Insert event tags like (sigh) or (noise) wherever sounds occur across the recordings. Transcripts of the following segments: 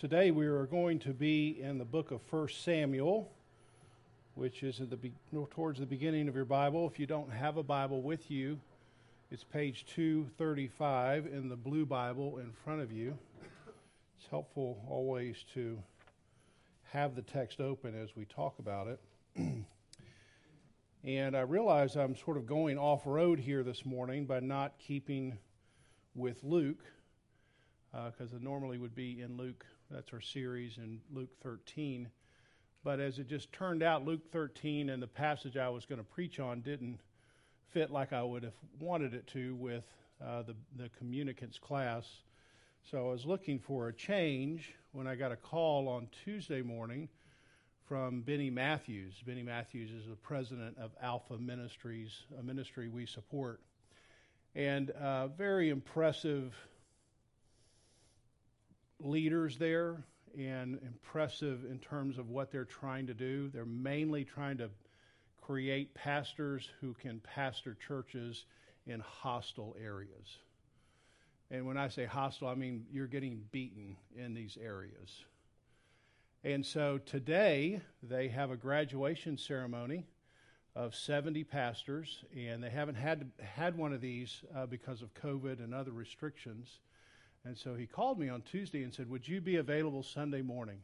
Today we are going to be in the book of 1 Samuel, which is the be- towards the beginning of your Bible. If you don't have a Bible with you, it's page 235 in the blue Bible in front of you. It's helpful always to have the text open as we talk about it. (clears throat) and I realize I'm sort of going off road here this morning by not keeping with Luke, because uh, it normally would be in Luke that's our series in Luke 13. But as it just turned out, Luke 13 and the passage I was going to preach on didn't fit like I would have wanted it to with uh, the, the communicants class. So I was looking for a change when I got a call on Tuesday morning from Benny Matthews. Benny Matthews is the president of Alpha Ministries, a ministry we support. And uh, very impressive leaders there and impressive in terms of what they're trying to do. They're mainly trying to create pastors who can pastor churches in hostile areas. And when I say hostile, I mean you're getting beaten in these areas. And so today they have a graduation ceremony of 70 pastors, and they haven't had had one of these uh, because of COVID and other restrictions. And so he called me on Tuesday and said, Would you be available Sunday morning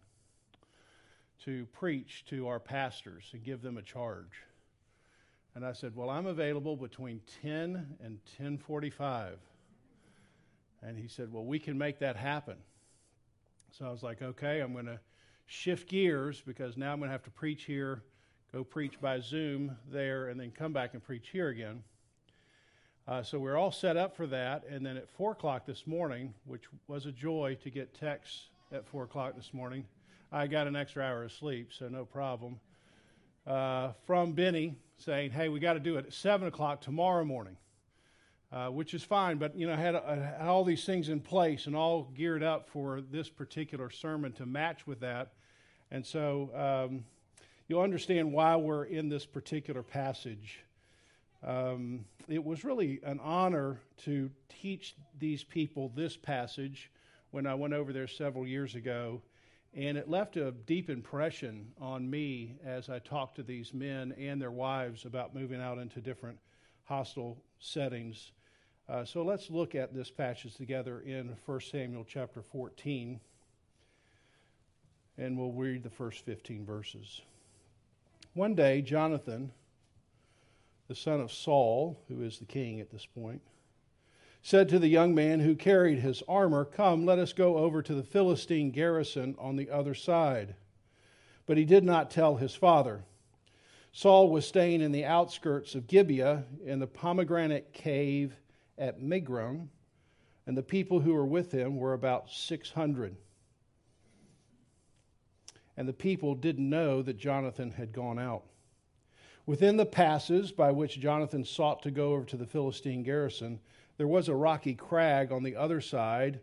to preach to our pastors and give them a charge? And I said, Well, I'm available between 10 and 1045. And he said, Well, we can make that happen. So I was like, Okay, I'm going to shift gears because now I'm going to have to preach here, go preach by Zoom there, and then come back and preach here again. Uh, so we're all set up for that. And then at 4 o'clock this morning, which was a joy to get texts at 4 o'clock this morning, I got an extra hour of sleep, so no problem. Uh, from Benny saying, hey, we got to do it at 7 o'clock tomorrow morning, uh, which is fine. But, you know, I had, I had all these things in place and all geared up for this particular sermon to match with that. And so um, you'll understand why we're in this particular passage um, it was really an honor to teach these people this passage when I went over there several years ago. And it left a deep impression on me as I talked to these men and their wives about moving out into different hostile settings. Uh, so let's look at this passage together in 1 Samuel chapter 14. And we'll read the first 15 verses. One day, Jonathan the son of Saul, who is the king at this point, said to the young man who carried his armor, Come, let us go over to the Philistine garrison on the other side. But he did not tell his father. Saul was staying in the outskirts of Gibeah in the pomegranate cave at Migron, and the people who were with him were about 600. And the people didn't know that Jonathan had gone out. Within the passes by which Jonathan sought to go over to the Philistine garrison, there was a rocky crag on the other side,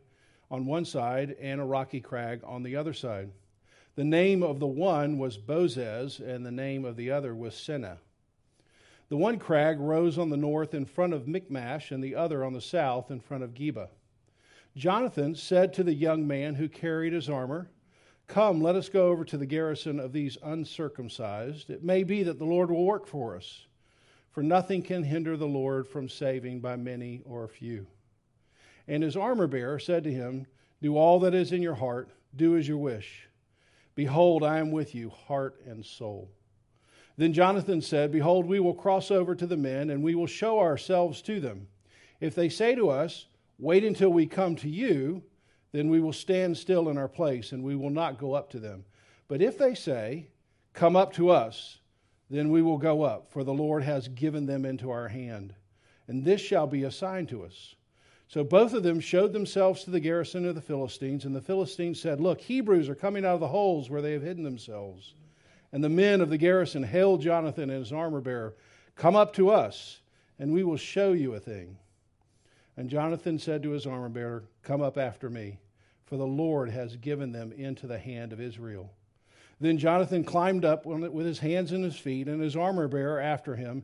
on one side, and a rocky crag on the other side. The name of the one was Bozez, and the name of the other was Seneh. The one crag rose on the north in front of Michmash, and the other on the south in front of Geba. Jonathan said to the young man who carried his armor, Come, let us go over to the garrison of these uncircumcised. It may be that the Lord will work for us, for nothing can hinder the Lord from saving by many or few. And his armor bearer said to him, Do all that is in your heart, do as you wish. Behold, I am with you, heart and soul. Then Jonathan said, Behold, we will cross over to the men, and we will show ourselves to them. If they say to us, Wait until we come to you, then we will stand still in our place and we will not go up to them. But if they say, Come up to us, then we will go up, for the Lord has given them into our hand. And this shall be a sign to us. So both of them showed themselves to the garrison of the Philistines, and the Philistines said, Look, Hebrews are coming out of the holes where they have hidden themselves. And the men of the garrison hailed Jonathan and his armor bearer, Come up to us, and we will show you a thing. And Jonathan said to his armor bearer, Come up after me, for the Lord has given them into the hand of Israel. Then Jonathan climbed up with his hands and his feet, and his armor bearer after him,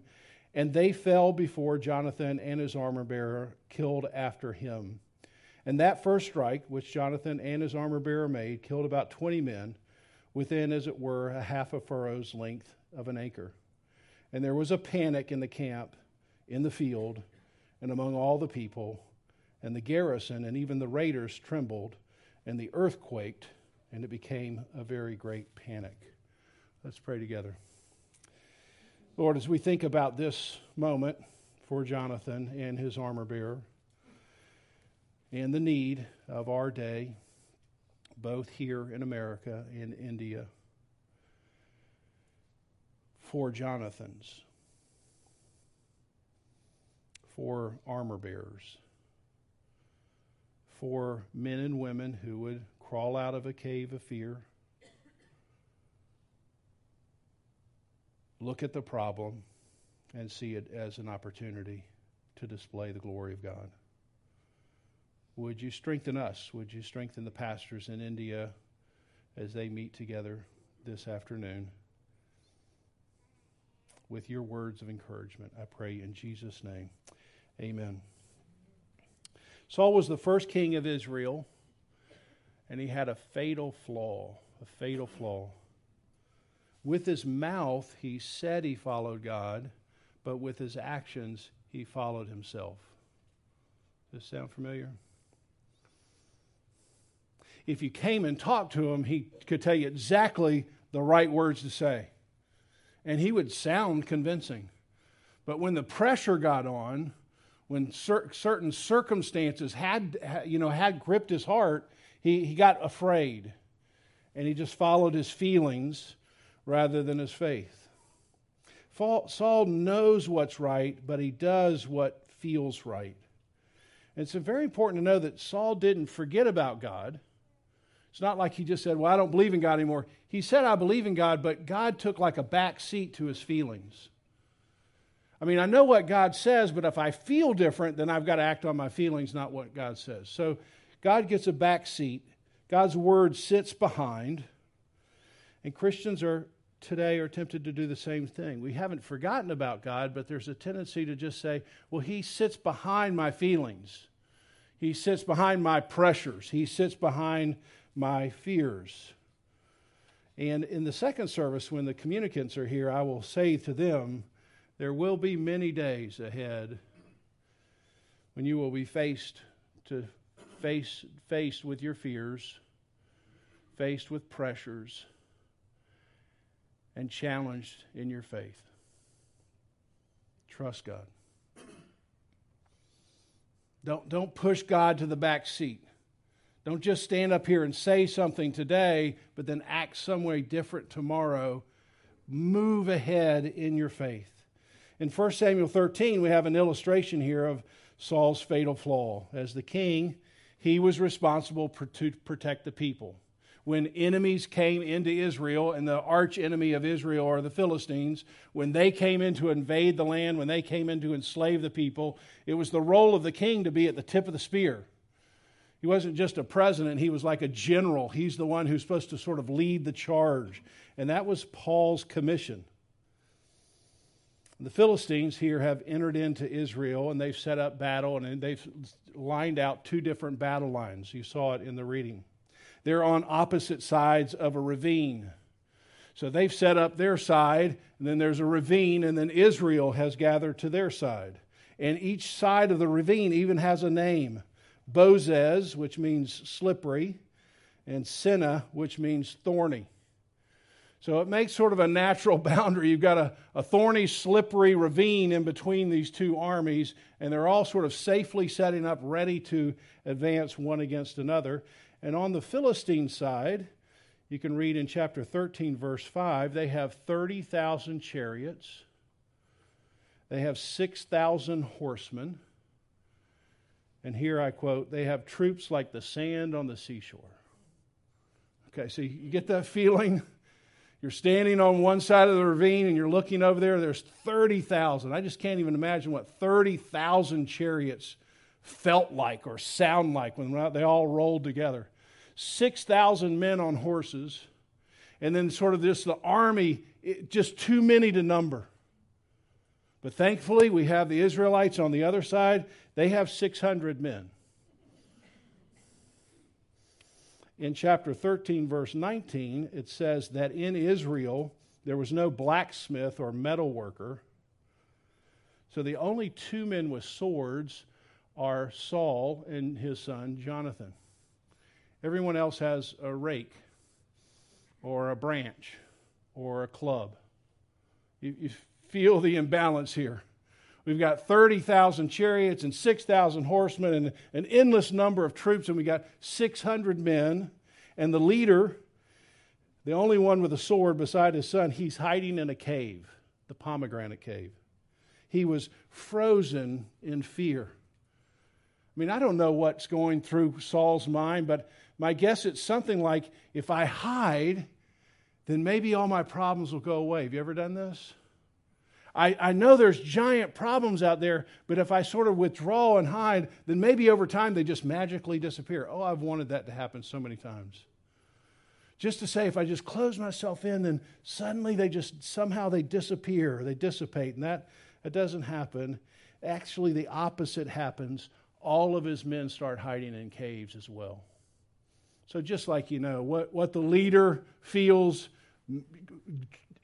and they fell before Jonathan and his armor bearer, killed after him. And that first strike, which Jonathan and his armor bearer made, killed about 20 men within, as it were, a half a furrow's length of an acre. And there was a panic in the camp, in the field, and among all the people. And the garrison and even the raiders trembled, and the earth quaked, and it became a very great panic. Let's pray together. Lord, as we think about this moment for Jonathan and his armor bearer, and the need of our day, both here in America and India, for Jonathans, for armor bearers, for men and women who would crawl out of a cave of fear, look at the problem, and see it as an opportunity to display the glory of God. Would you strengthen us? Would you strengthen the pastors in India as they meet together this afternoon with your words of encouragement? I pray in Jesus' name. Amen. Saul was the first king of Israel, and he had a fatal flaw. A fatal flaw. With his mouth, he said he followed God, but with his actions, he followed himself. Does this sound familiar? if you came and talked to him, he could tell you exactly the right words to say. And he would sound convincing. But when the pressure got on, when cer- certain circumstances had, you know, had gripped his heart, he, he got afraid. And he just followed his feelings rather than his faith. Saul knows what's right, but he does what feels right. And it's very important to know that Saul didn't forget about God. It's not like he just said, Well, I don't believe in God anymore. He said, I believe in God, but God took like a back seat to his feelings. I mean, I know what God says, but if I feel different, then I've got to act on my feelings, not what God says. So God gets a back seat. God's word sits behind. And Christians are today are tempted to do the same thing. We haven't forgotten about God, but there's a tendency to just say, well, he sits behind my feelings. He sits behind my pressures. He sits behind my fears. And in the second service, when the communicants are here, I will say to them, There will be many days ahead when you will be faced to face faced with your fears, faced with pressures, and challenged in your faith. Trust God. Don't, don't push God to the back seat. Don't just stand up here and say something today, but then act some way different tomorrow. Move ahead in your faith. In 1 Samuel 13, we have an illustration here of Saul's fatal flaw. As the king, he was responsible to protect the people. When enemies came into Israel, and the arch enemy of Israel are the Philistines, when they came in to invade the land, when they came in to enslave the people, it was the role of the king to be at the tip of the spear he wasn't just a president, he was like a general. He's the one who's supposed to sort of lead the charge. And that was Paul's commission. The Philistines here have entered into Israel and they've set up battle and they've lined out two different battle lines. You saw it in the reading. They're on opposite sides of a ravine. So they've set up their side, and then there's a ravine, and then Israel has gathered to their side. And each side of the ravine even has a name. Bozez, which means slippery, and Seneh, which means thorny. So it makes sort of a natural (laughs) boundary. You've got a, a thorny, slippery ravine in between these two armies, and they're all sort of safely setting up, ready to advance one against another. And on the Philistine side, you can read in chapter 13, verse 5, they have 30,000 chariots, they have 6,000 horsemen. And here I quote, they have troops like the sand on the seashore. Okay, so you get that (laughs) feeling? You're standing on one side of the ravine and you're looking over there, there's 30,000. I just can't even imagine what 30,000 chariots felt like or sound like when they all rolled together. 6,000 men on horses, and then sort of just the army, just too many to number. But thankfully, we have the Israelites on the other side. They have 600 men. In chapter 13, verse 19, it says that in Israel there was no blacksmith or metal worker. So the only two men with swords are Saul and his son Jonathan. Everyone else has a rake or a branch or a club. You, you feel the imbalance here. We've got 30,000 chariots and 6,000 horsemen and an endless number of troops, and we got 600 men. And the leader, the only one with a sword beside his son, he's hiding in a cave, the pomegranate cave. He was frozen in fear. I mean, I don't know what's going through Saul's mind, but my guess it's something like if I hide, then maybe all my problems will go away. Have you ever done this? I, I know there's giant problems out there, but if I sort of withdraw and hide, then maybe over time they just magically disappear. Oh, I've wanted that to happen so many times. Just to say, if I just close myself in, then suddenly they just somehow they disappear, they dissipate, and that, that doesn't happen. Actually, the opposite happens. All of his men start hiding in caves as well. So, just like you know, what, what the leader feels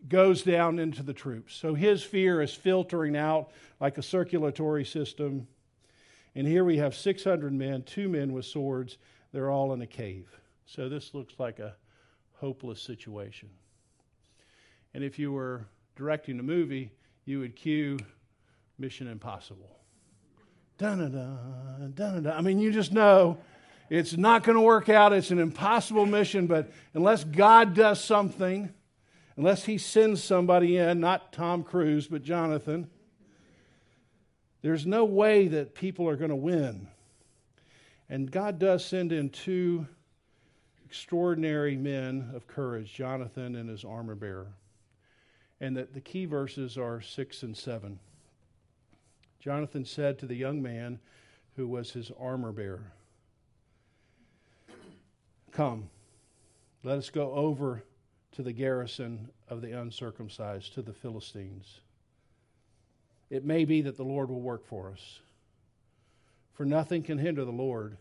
goes down into the troops. So his fear is filtering out like a circulatory system. And here we have 600 men, two men with swords. They're all in a cave. So this looks like a hopeless situation. And if you were directing a movie, you would cue Mission Impossible. Dun-da-dun, dun-da-dun. I mean, you just know it's not going to work out. It's an impossible mission, but unless God does something, unless he sends somebody in, not Tom Cruise, but Jonathan, there's no way that people are going to win. And God does send in two extraordinary men of courage, Jonathan and his armor bearer. And that the key verses are 6 and 7. Jonathan said to the young man who was his armor bearer, Come, let us go over to the garrison of the uncircumcised, to the Philistines. It may be that the Lord will work for us. For nothing can hinder the Lord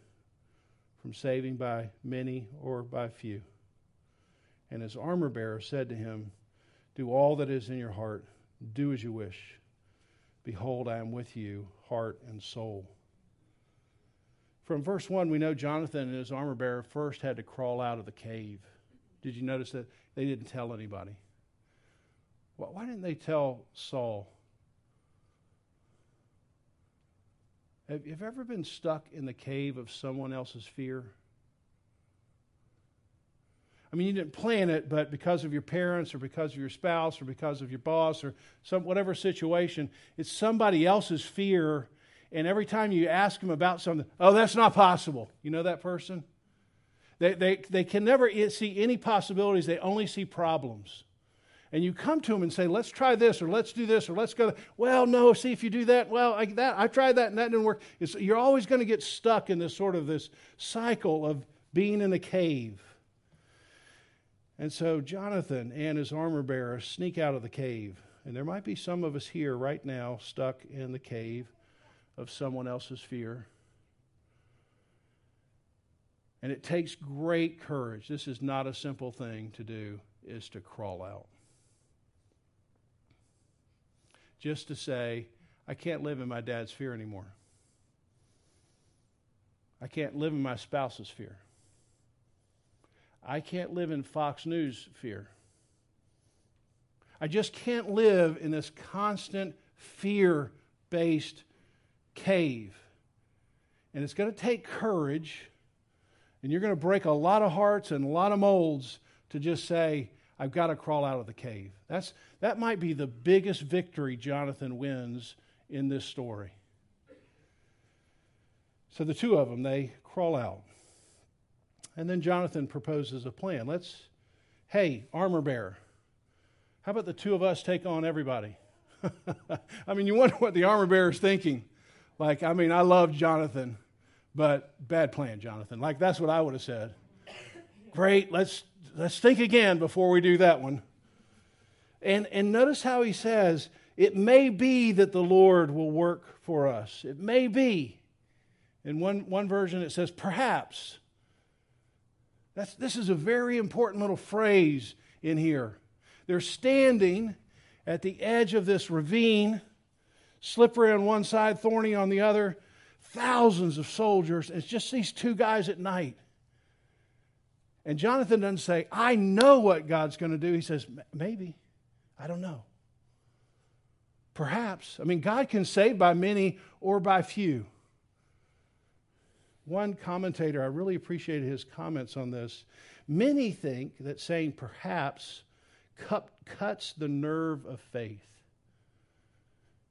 from saving by many or by few. And his armor bearer said to him, Do all that is in your heart, do as you wish. Behold, I am with you, heart and soul. From verse 1, we know Jonathan and his armor bearer first had to crawl out of the cave. Did you notice that they didn't tell anybody? Why didn't they tell Saul? Have you ever been stuck in the cave of someone else's fear? I mean, you didn't plan it, but because of your parents or because of your spouse or because of your boss or some whatever situation, it's somebody else's fear. And every time you ask them about something, oh, that's not possible. You know that person? They, they, they can never see any possibilities, they only see problems. And you come to them and say, let's try this, or let's do this, or let's go. Well, no, see if you do that. Well, I, that, I tried that and that didn't work. It's, you're always going to get stuck in this sort of this cycle of being in a cave. And so Jonathan and his armor bearer sneak out of the cave. And there might be some of us here right now stuck in the cave of someone else's fear. And it takes great courage. This is not a simple thing to do, is to crawl out. Just to say, I can't live in my dad's fear anymore. I can't live in my spouse's fear. I can't live in Fox News fear. I just can't live in this constant fear based cave. And it's going to take courage and you're going to break a lot of hearts and a lot of molds to just say, I've got to crawl out of the cave. That's, that might be the biggest victory Jonathan wins in this story. So the two of them, they crawl out. And then Jonathan proposes a plan. Let's, hey, armor bearer, how about the two of us take on everybody? (laughs) I mean, you wonder what the armor bearer is thinking. Like, I mean, I love Jonathan. But bad plan, Jonathan. Like that's what I would have said. Great, let's let's think again before we do that one. And and notice how he says, it may be that the Lord will work for us. It may be. In one, one version it says perhaps. That's, this is a very important little phrase in here. They're standing at the edge of this ravine, slippery on one side, thorny on the other, thousands of soldiers. It's just these two guys at night. And Jonathan doesn't say, I know what God's going to do. He says, maybe. I don't know. Perhaps. I mean, God can save by many or by few. One commentator, I really appreciated his comments on this. Many think that saying perhaps cut, cuts the nerve of faith.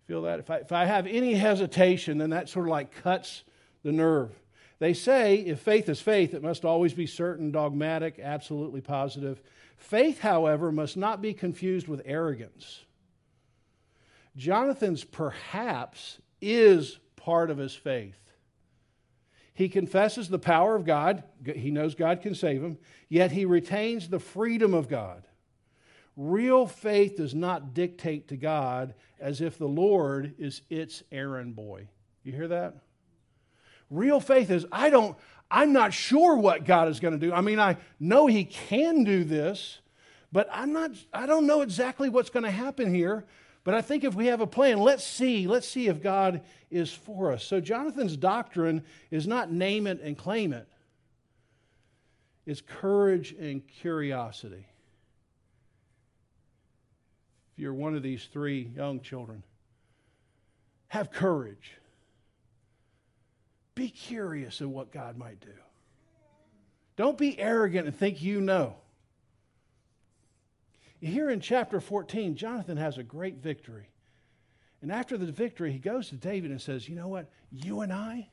Feel that? If I, if I have any hesitation, then that sort of like cuts the nerve. They say if faith is faith, it must always be certain, dogmatic, absolutely positive. Faith, however, must not be confused with arrogance. Jonathan's perhaps is part of his faith. He confesses the power of God. He knows God can save him, yet he retains the freedom of God. Real faith does not dictate to God as if the Lord is its errand boy. You hear that? Real faith is I don't I'm not sure what God is going to do. I mean, I know he can do this, but I'm not I don't know exactly what's going to happen here. But I think if we have a plan, let's see, let's see if God is for us. So Jonathan's doctrine is not name it and claim it. It's courage and curiosity. If you're one of these three young children, have courage. Be curious of what God might do. Don't be arrogant and think you know. Here in chapter 14, Jonathan has a great victory. And after the victory, he goes to David and says, You know what? You and I,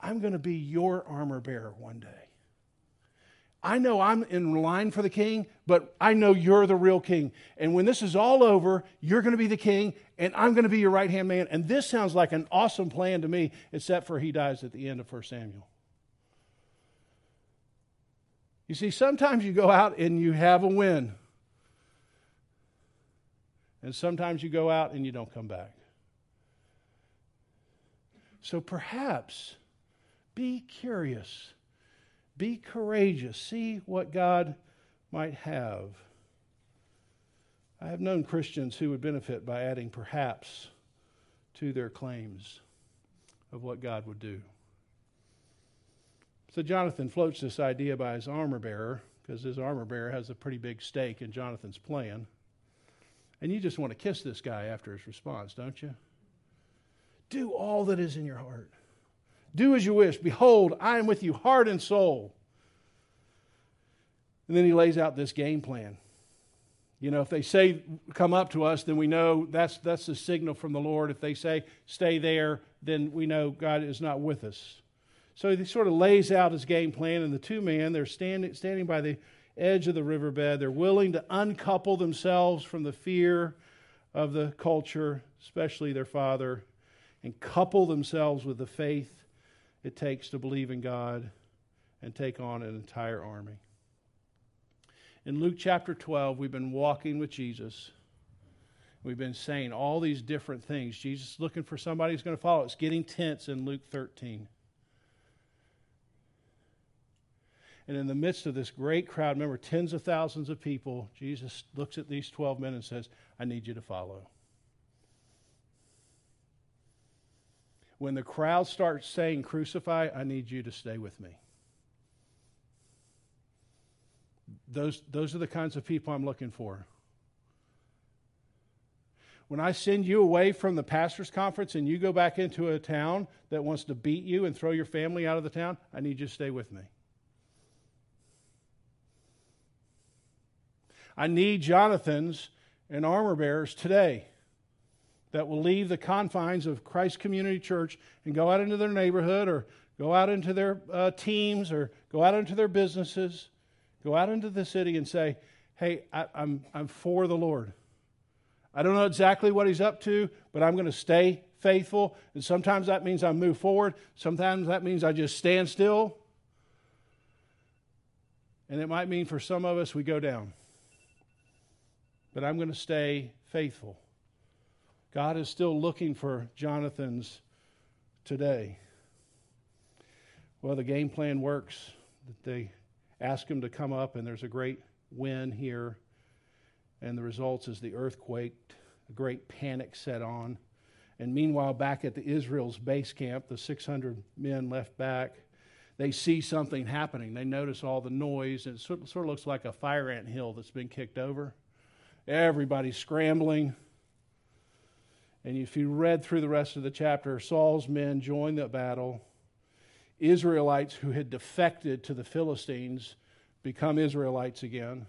I'm going to be your armor bearer one day. I know I'm in line for the king, but I know you're the real king. And when this is all over, you're going to be the king, and I'm going to be your right hand man. And this sounds like an awesome plan to me, except for he dies at the end of 1 Samuel. You see, sometimes you go out and you have a win. And sometimes you go out and you don't come back. So perhaps be curious, be courageous, see what God might have. I have known Christians who would benefit by adding perhaps to their claims of what God would do. So Jonathan floats this idea by his armor bearer, because his armor bearer has a pretty big stake in Jonathan's plan. And you just want to kiss this guy after his response, don't you? Do all that is in your heart. Do as you wish. Behold, I am with you, heart and soul. And then he lays out this game plan. You know, if they say, come up to us, then we know that's, that's a signal from the Lord. If they say, stay there, then we know God is not with us. So he sort of lays out his game plan, and the two men, they're standing, standing by the edge of the riverbed. They're willing to uncouple themselves from the fear of the culture, especially their father, and couple themselves with the faith it takes to believe in God and take on an entire army. In Luke chapter 12, we've been walking with Jesus. We've been saying all these different things. Jesus is looking for somebody who's going to follow. It's getting tense in Luke 13. And in the midst of this great crowd, remember, tens of thousands of people, Jesus looks at these 12 men and says, I need you to follow. When the crowd starts saying, Crucify, I need you to stay with me. Those, those are the kinds of people I'm looking for. When I send you away from the pastor's conference and you go back into a town that wants to beat you and throw your family out of the town, I need you to stay with me. I need Jonathans and armor bearers today that will leave the confines of Christ Community Church and go out into their neighborhood or go out into their uh, teams or go out into their businesses, go out into the city and say, hey, I, I'm, I'm for the Lord. I don't know exactly what he's up to, but I'm going to stay faithful. And sometimes that means I move forward. Sometimes that means I just stand still. And it might mean for some of us we go down but I'm going to stay faithful. God is still looking for Jonathan's today. Well, the game plan works. They ask him to come up, and there's a great wind here. And the results is the earthquake, a great panic set on. And meanwhile, back at the Israel's base camp, the 600 men left back, they see something happening. They notice all the noise, and it sort of looks like a fire ant hill that's been kicked over. Everybody's scrambling. And if you read through the rest of the chapter, Saul's men join the battle. Israelites who had defected to the Philistines become Israelites again.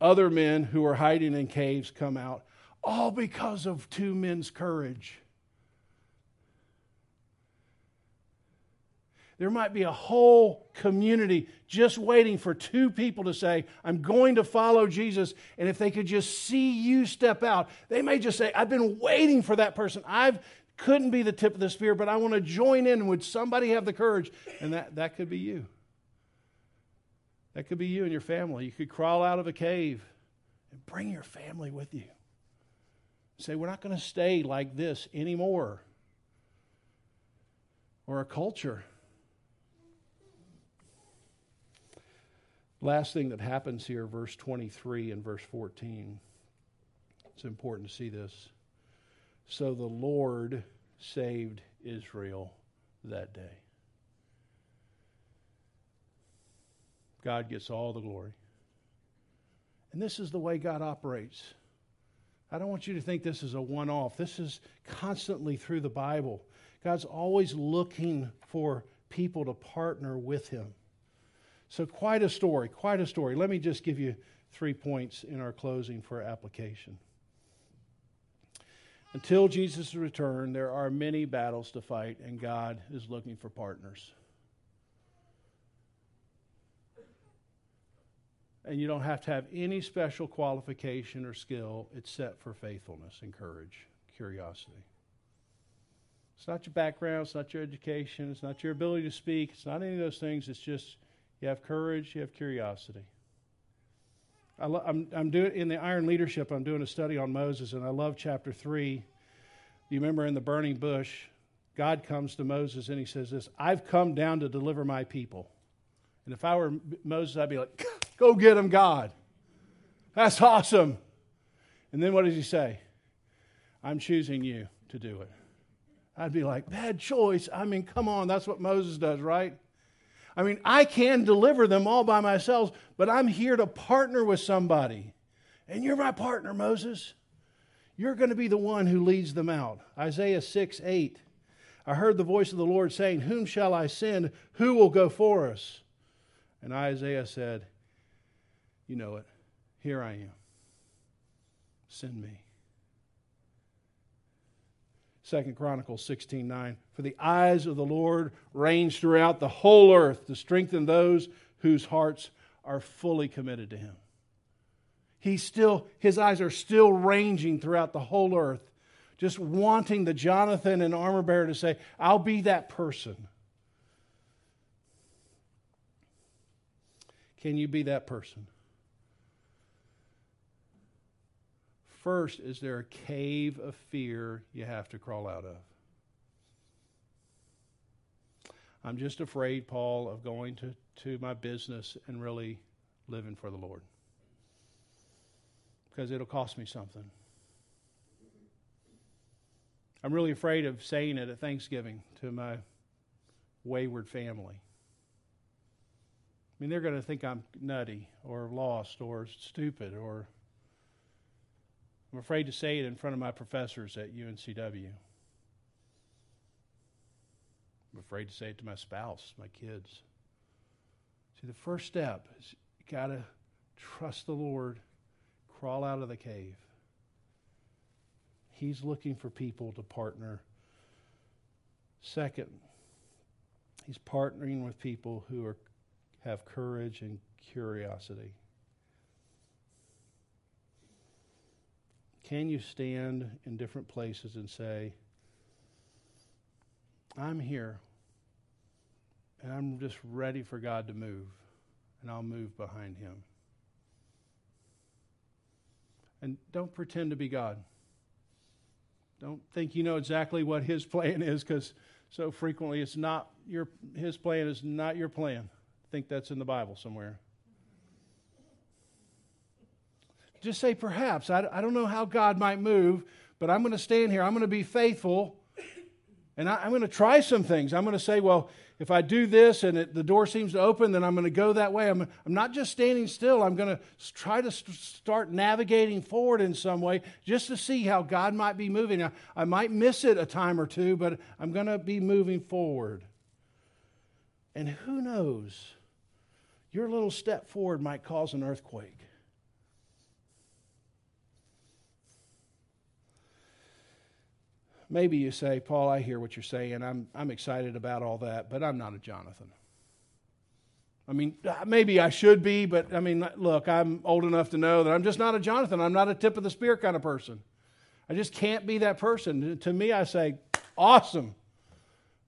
Other men who were hiding in caves come out, all because of two men's courage. There might be a whole community just waiting for two people to say, I'm going to follow Jesus. And if they could just see you step out, they may just say, I've been waiting for that person. I couldn't be the tip of the spear, but I want to join in. Would somebody have the courage? And that, that could be you. That could be you and your family. You could crawl out of a cave and bring your family with you. Say, we're not going to stay like this anymore. Or a culture Last thing that happens here, verse 23 and verse 14. It's important to see this. So the Lord saved Israel that day. God gets all the glory. And this is the way God operates. I don't want you to think this is a one off. This is constantly through the Bible. God's always looking for people to partner with Him. So, quite a story, quite a story. Let me just give you three points in our closing for application. Until Jesus' return, there are many battles to fight, and God is looking for partners. And you don't have to have any special qualification or skill. Set for faithfulness and courage, curiosity. It's not your background, it's not your education, it's not your ability to speak, it's not any of those things. It's just you have courage, you have curiosity. I am I'm, I'm doing in the Iron Leadership. I'm doing a study on Moses, and I love chapter three. You remember in the burning bush, God comes to Moses and he says this: "I've come down to deliver my people." And if I were Moses, I'd be like, (laughs) "Go get him, God! That's awesome." And then what does he say? I'm choosing you to do it. I'd be like, bad choice. I mean, come on, that's what Moses does, right? I mean, I can deliver them all by myself, but I'm here to partner with somebody. And you're my partner, Moses. You're going to be the one who leads them out. Isaiah 6 8. I heard the voice of the Lord saying, Whom shall I send? Who will go for us? And Isaiah said, You know it. Here I am. Send me. Second Chronicles 16 9. For the eyes of the Lord range throughout the whole earth to strengthen those whose hearts are fully committed to him. He's still, his eyes are still ranging throughout the whole earth, just wanting the Jonathan and armor bearer to say, I'll be that person. Can you be that person? First, is there a cave of fear you have to crawl out of? I'm just afraid, Paul, of going to, to my business and really living for the Lord. Because it'll cost me something. I'm really afraid of saying it at Thanksgiving to my wayward family. I mean, they're going to think I'm nutty or lost or stupid or I'm afraid to say it in front of my professors at UNCW. I'm afraid to say it to my spouse, my kids. See, the first step is you got to trust the Lord, crawl out of the cave. He's looking for people to partner. Second, he's partnering with people who are, have courage and curiosity. Can you stand in different places and say, I'm here and I'm just ready for God to move, and I'll move behind Him? And don't pretend to be God. Don't think you know exactly what His plan is because so frequently it's not your, His plan is not your plan. I think that's in the Bible somewhere. Just say perhaps. I, I don't know how God might move, but I'm going to stand here. I'm going to be faithful. And I, am going to try some things. I'm going to say, well, if I do this and it, the door seems to open, then I'm going to go that way. I'm, I'm not just standing still. I'm going to try to st- start navigating forward in some way just to see how God might be moving. I, I might miss it a time or two, but I'm going to be moving forward. And who knows? Your little step forward might cause an earthquake. Maybe you say, Paul, I hear what you're saying. I'm, I'm excited about all that, but I'm not a Jonathan. I mean, maybe I should be, but I mean, look, I'm old enough to know that I'm just not a Jonathan. I'm not a tip of the spear kind of person. I just can't be that person. To me, I say, awesome,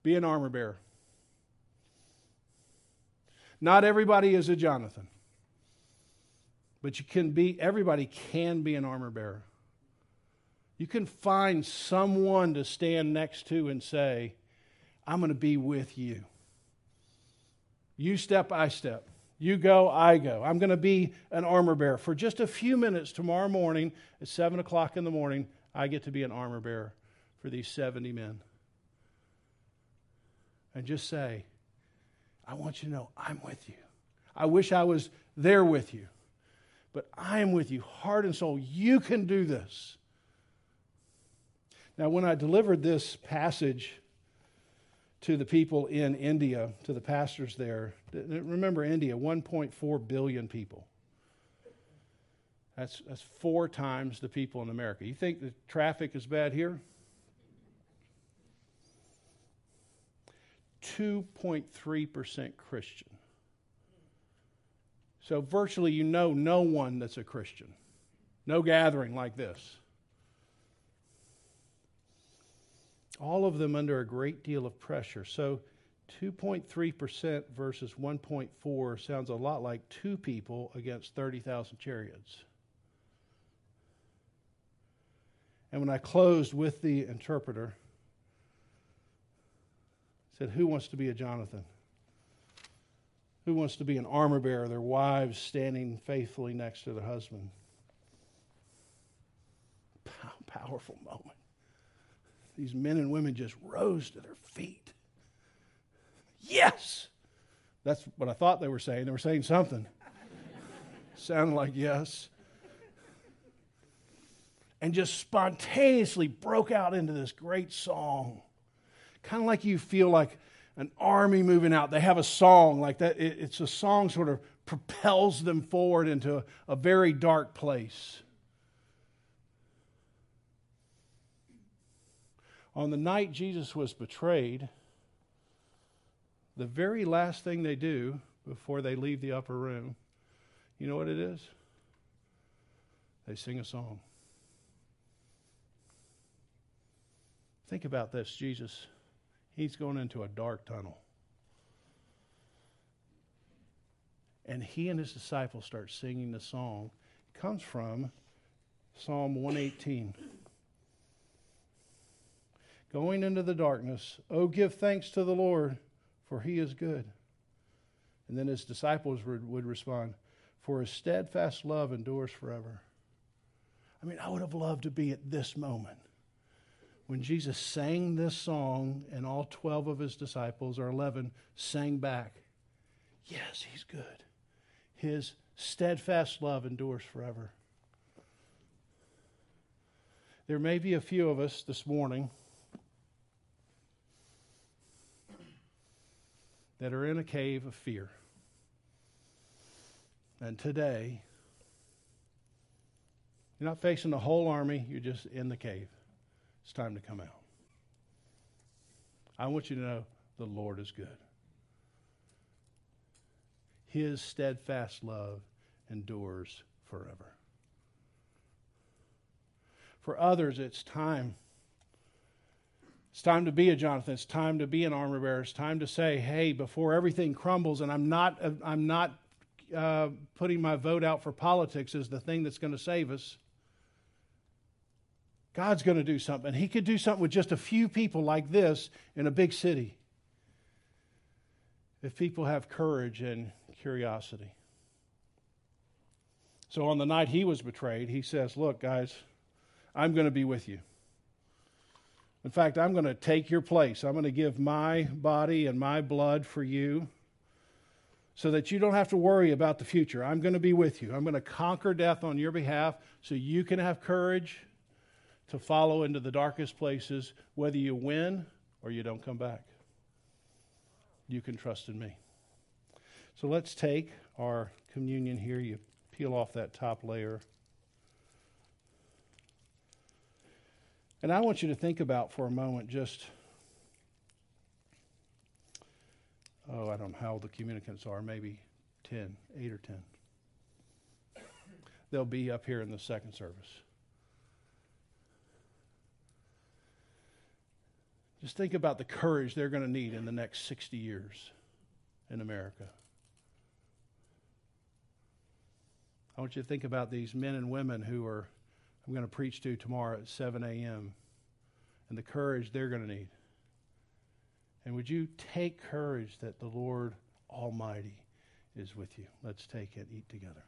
be an armor bearer. Not everybody is a Jonathan, but you can be, everybody can be an armor bearer. You can find someone to stand next to and say, I'm going to be with you. You step, I step. You go, I go. I'm going to be an armor bearer. For just a few minutes tomorrow morning at 7 o'clock in the morning, I get to be an armor bearer for these 70 men. And just say, I want you to know I'm with you. I wish I was there with you, but I am with you, heart and soul. You can do this. Now, when I delivered this passage to the people in India, to the pastors there, remember India, 1.4 billion people. That's, that's four times the people in America. You think the traffic is bad here? 2.3% Christian. So, virtually, you know no one that's a Christian. No gathering like this. All of them under a great deal of pressure. So 2.3% versus 1.4 sounds a lot like two people against 30,000 chariots. And when I closed with the interpreter, I said, Who wants to be a Jonathan? Who wants to be an armor bearer, their wives standing faithfully next to their husband? Powerful moment these men and women just rose to their feet. Yes! That's what I thought they were saying. They were saying something. Sounded like yes. And just spontaneously broke out into this great song. Kind of like you feel like an army moving out. They have a song like that. It's a song sort of propels them forward into a, a very dark place. On the night Jesus was betrayed, the very last thing they do before they leave the upper room, you know what it is? They sing a song. Think about this Jesus, he's going into a dark tunnel. And he and his disciples start singing the song. It comes from Psalm 118 going into the darkness, Oh, give thanks to the Lord, for he is good. And then his disciples would, would respond, For his steadfast love endures forever. I mean, I would have loved to be at this moment when Jesus sang this song and all 12 of his disciples, or 11, sang back, Yes, he's good. His steadfast love endures forever. There may be a few of us this morning that are in a cave of fear. And today, you're not facing the whole army, you're just in the cave. It's time to come out. I want you to know the Lord is good. His steadfast love endures forever. For others, it's time it's time to be a Jonathan. It's time to be an armor bearer. It's time to say, hey, before everything crumbles, and I'm not, I'm not uh, putting my vote out for politics as the thing that's going to save us. God's going to do something. He could do something with just a few people like this in a big city. if people have courage and curiosity. So on the night he was betrayed, he says, Look, guys, I'm going to be with you. In fact, I'm going to take your place. I'm going to give my body and my blood for you so that you don't have to worry about the future. I'm going to be with you. I'm going to conquer death on your behalf so you can have courage to follow into the darkest places, whether you win or you don't come back. You can trust in me. So let's take our communion here. You peel off that top layer. And I want you to think about for a moment just, oh, I don't know how old the communicants are, maybe 10, 8 or 10. They'll be up here in the second service. Just think about the courage they're going to need in the next 60 years in America. I want you to think about these men and women who are, I'm going to preach to tomorrow at 7 a.m., and the courage they're going to need. And would you take courage that the Lord Almighty is with you? Let's take it, eat together.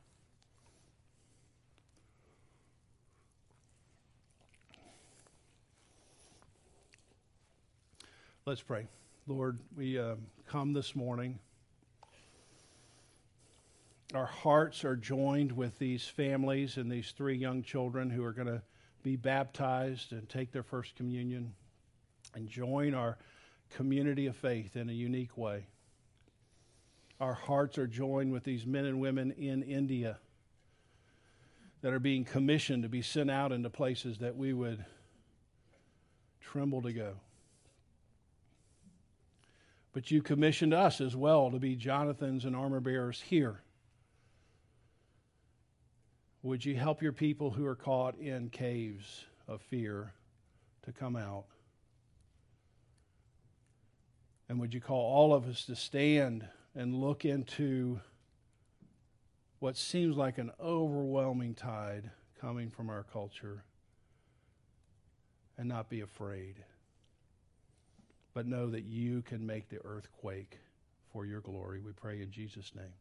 Let's pray. Lord, we uh, come this morning. Our hearts are joined with these families and these three young children who are going to be baptized and take their first communion and join our community of faith in a unique way. Our hearts are joined with these men and women in India that are being commissioned to be sent out into places that we would tremble to go. But you commissioned us as well to be Jonathans and armor bearers here. Would you help your people who are caught in caves of fear to come out? And would you call all of us to stand and look into what seems like an overwhelming tide coming from our culture and not be afraid? but know that you can make the earth quake for your glory. We pray in Jesus' name.